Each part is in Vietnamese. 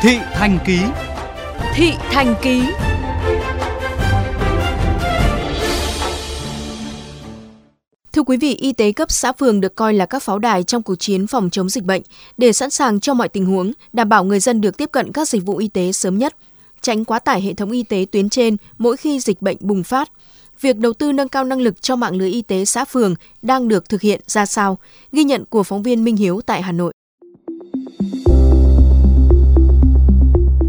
Thị Thành Ký Thị Thành Ký Thưa quý vị, y tế cấp xã phường được coi là các pháo đài trong cuộc chiến phòng chống dịch bệnh để sẵn sàng cho mọi tình huống, đảm bảo người dân được tiếp cận các dịch vụ y tế sớm nhất, tránh quá tải hệ thống y tế tuyến trên mỗi khi dịch bệnh bùng phát. Việc đầu tư nâng cao năng lực cho mạng lưới y tế xã phường đang được thực hiện ra sao? Ghi nhận của phóng viên Minh Hiếu tại Hà Nội.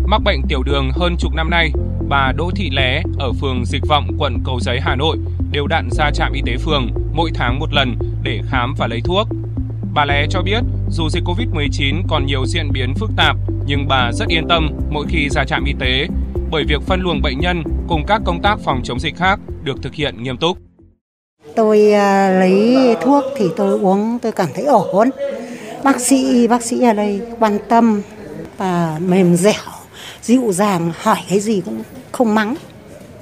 Mắc bệnh tiểu đường hơn chục năm nay, bà Đỗ Thị Lé ở phường Dịch Vọng, quận Cầu Giấy, Hà Nội đều đặn ra trạm y tế phường mỗi tháng một lần để khám và lấy thuốc. Bà Lé cho biết dù dịch Covid-19 còn nhiều diễn biến phức tạp, nhưng bà rất yên tâm mỗi khi ra trạm y tế bởi việc phân luồng bệnh nhân cùng các công tác phòng chống dịch khác được thực hiện nghiêm túc. Tôi à, lấy thuốc thì tôi uống tôi cảm thấy ổn. Bác sĩ bác sĩ ở đây quan tâm và mềm dẻo, dịu dàng, hỏi cái gì cũng không mắng.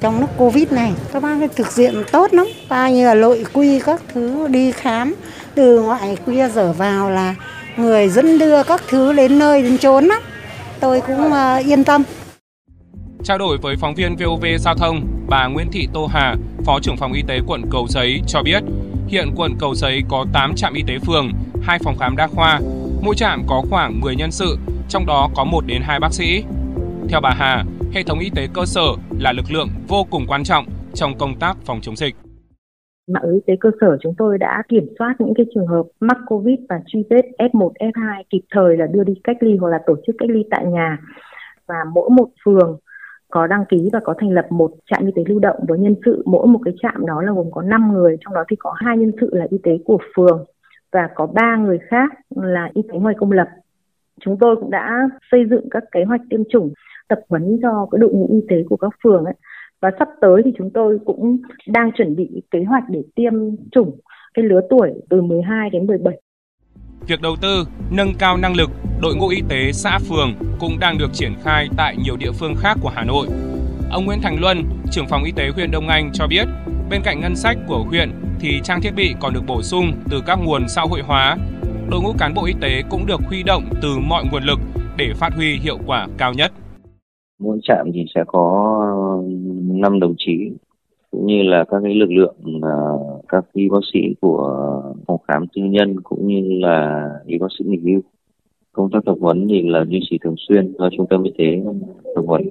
Trong lúc Covid này, các bác thực hiện tốt lắm. Bao như là nội quy các thứ đi khám từ ngoại quy dở vào là người dẫn đưa các thứ đến nơi đến chốn lắm. Tôi cũng uh, yên tâm. Trao đổi với phóng viên VOV Giao thông, bà Nguyễn Thị Tô Hà, Phó trưởng phòng y tế quận Cầu Giấy cho biết, hiện quận Cầu Giấy có 8 trạm y tế phường, 2 phòng khám đa khoa, mỗi trạm có khoảng 10 nhân sự, trong đó có 1 đến 2 bác sĩ. Theo bà Hà, hệ thống y tế cơ sở là lực lượng vô cùng quan trọng trong công tác phòng chống dịch. Mạng lưới y tế cơ sở chúng tôi đã kiểm soát những cái trường hợp mắc Covid và truy vết F1, F2 kịp thời là đưa đi cách ly hoặc là tổ chức cách ly tại nhà. Và mỗi một phường có đăng ký và có thành lập một trạm y tế lưu động với nhân sự mỗi một cái trạm đó là gồm có 5 người trong đó thì có hai nhân sự là y tế của phường và có ba người khác là y tế ngoài công lập chúng tôi cũng đã xây dựng các kế hoạch tiêm chủng tập huấn cho cái đội ngũ y tế của các phường ấy và sắp tới thì chúng tôi cũng đang chuẩn bị kế hoạch để tiêm chủng cái lứa tuổi từ 12 đến 17 Việc đầu tư, nâng cao năng lực đội ngũ y tế xã phường cũng đang được triển khai tại nhiều địa phương khác của Hà Nội. Ông Nguyễn Thành Luân, trưởng phòng y tế huyện Đông Anh cho biết, bên cạnh ngân sách của huyện thì trang thiết bị còn được bổ sung từ các nguồn xã hội hóa. Đội ngũ cán bộ y tế cũng được huy động từ mọi nguồn lực để phát huy hiệu quả cao nhất. Mỗi trạm thì sẽ có 5 đồng chí cũng như là các cái lực lượng uh, các y bác sĩ của phòng khám tư nhân cũng như là y bác sĩ nghỉ hưu. Công tác tập huấn thì là duy trì thường xuyên do trung tâm y tế tập huấn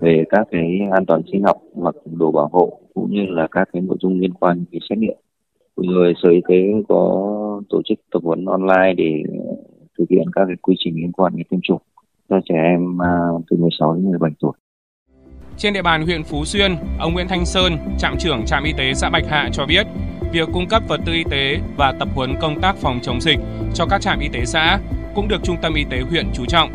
về các cái an toàn sinh học mặc đồ bảo hộ cũng như là các cái nội dung liên quan đến xét nghiệm. Rồi sở y tế có tổ chức tập huấn online để thực hiện các cái quy trình liên quan đến tiêm chủng cho trẻ em à, từ 16 đến 17 tuổi trên địa bàn huyện Phú Xuyên, ông Nguyễn Thanh Sơn, trạm trưởng trạm y tế xã Bạch Hạ cho biết, việc cung cấp vật tư y tế và tập huấn công tác phòng chống dịch cho các trạm y tế xã cũng được trung tâm y tế huyện chú trọng.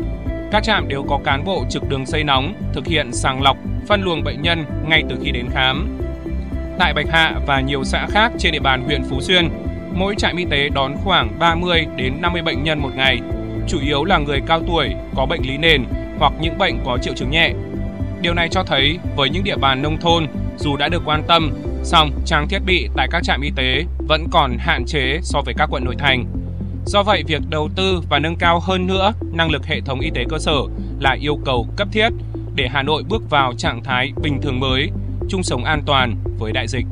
Các trạm đều có cán bộ trực đường dây nóng thực hiện sàng lọc, phân luồng bệnh nhân ngay từ khi đến khám. Tại Bạch Hạ và nhiều xã khác trên địa bàn huyện Phú Xuyên, mỗi trạm y tế đón khoảng 30 đến 50 bệnh nhân một ngày, chủ yếu là người cao tuổi, có bệnh lý nền hoặc những bệnh có triệu chứng nhẹ Điều này cho thấy với những địa bàn nông thôn, dù đã được quan tâm, song trang thiết bị tại các trạm y tế vẫn còn hạn chế so với các quận nội thành. Do vậy, việc đầu tư và nâng cao hơn nữa năng lực hệ thống y tế cơ sở là yêu cầu cấp thiết để Hà Nội bước vào trạng thái bình thường mới, chung sống an toàn với đại dịch.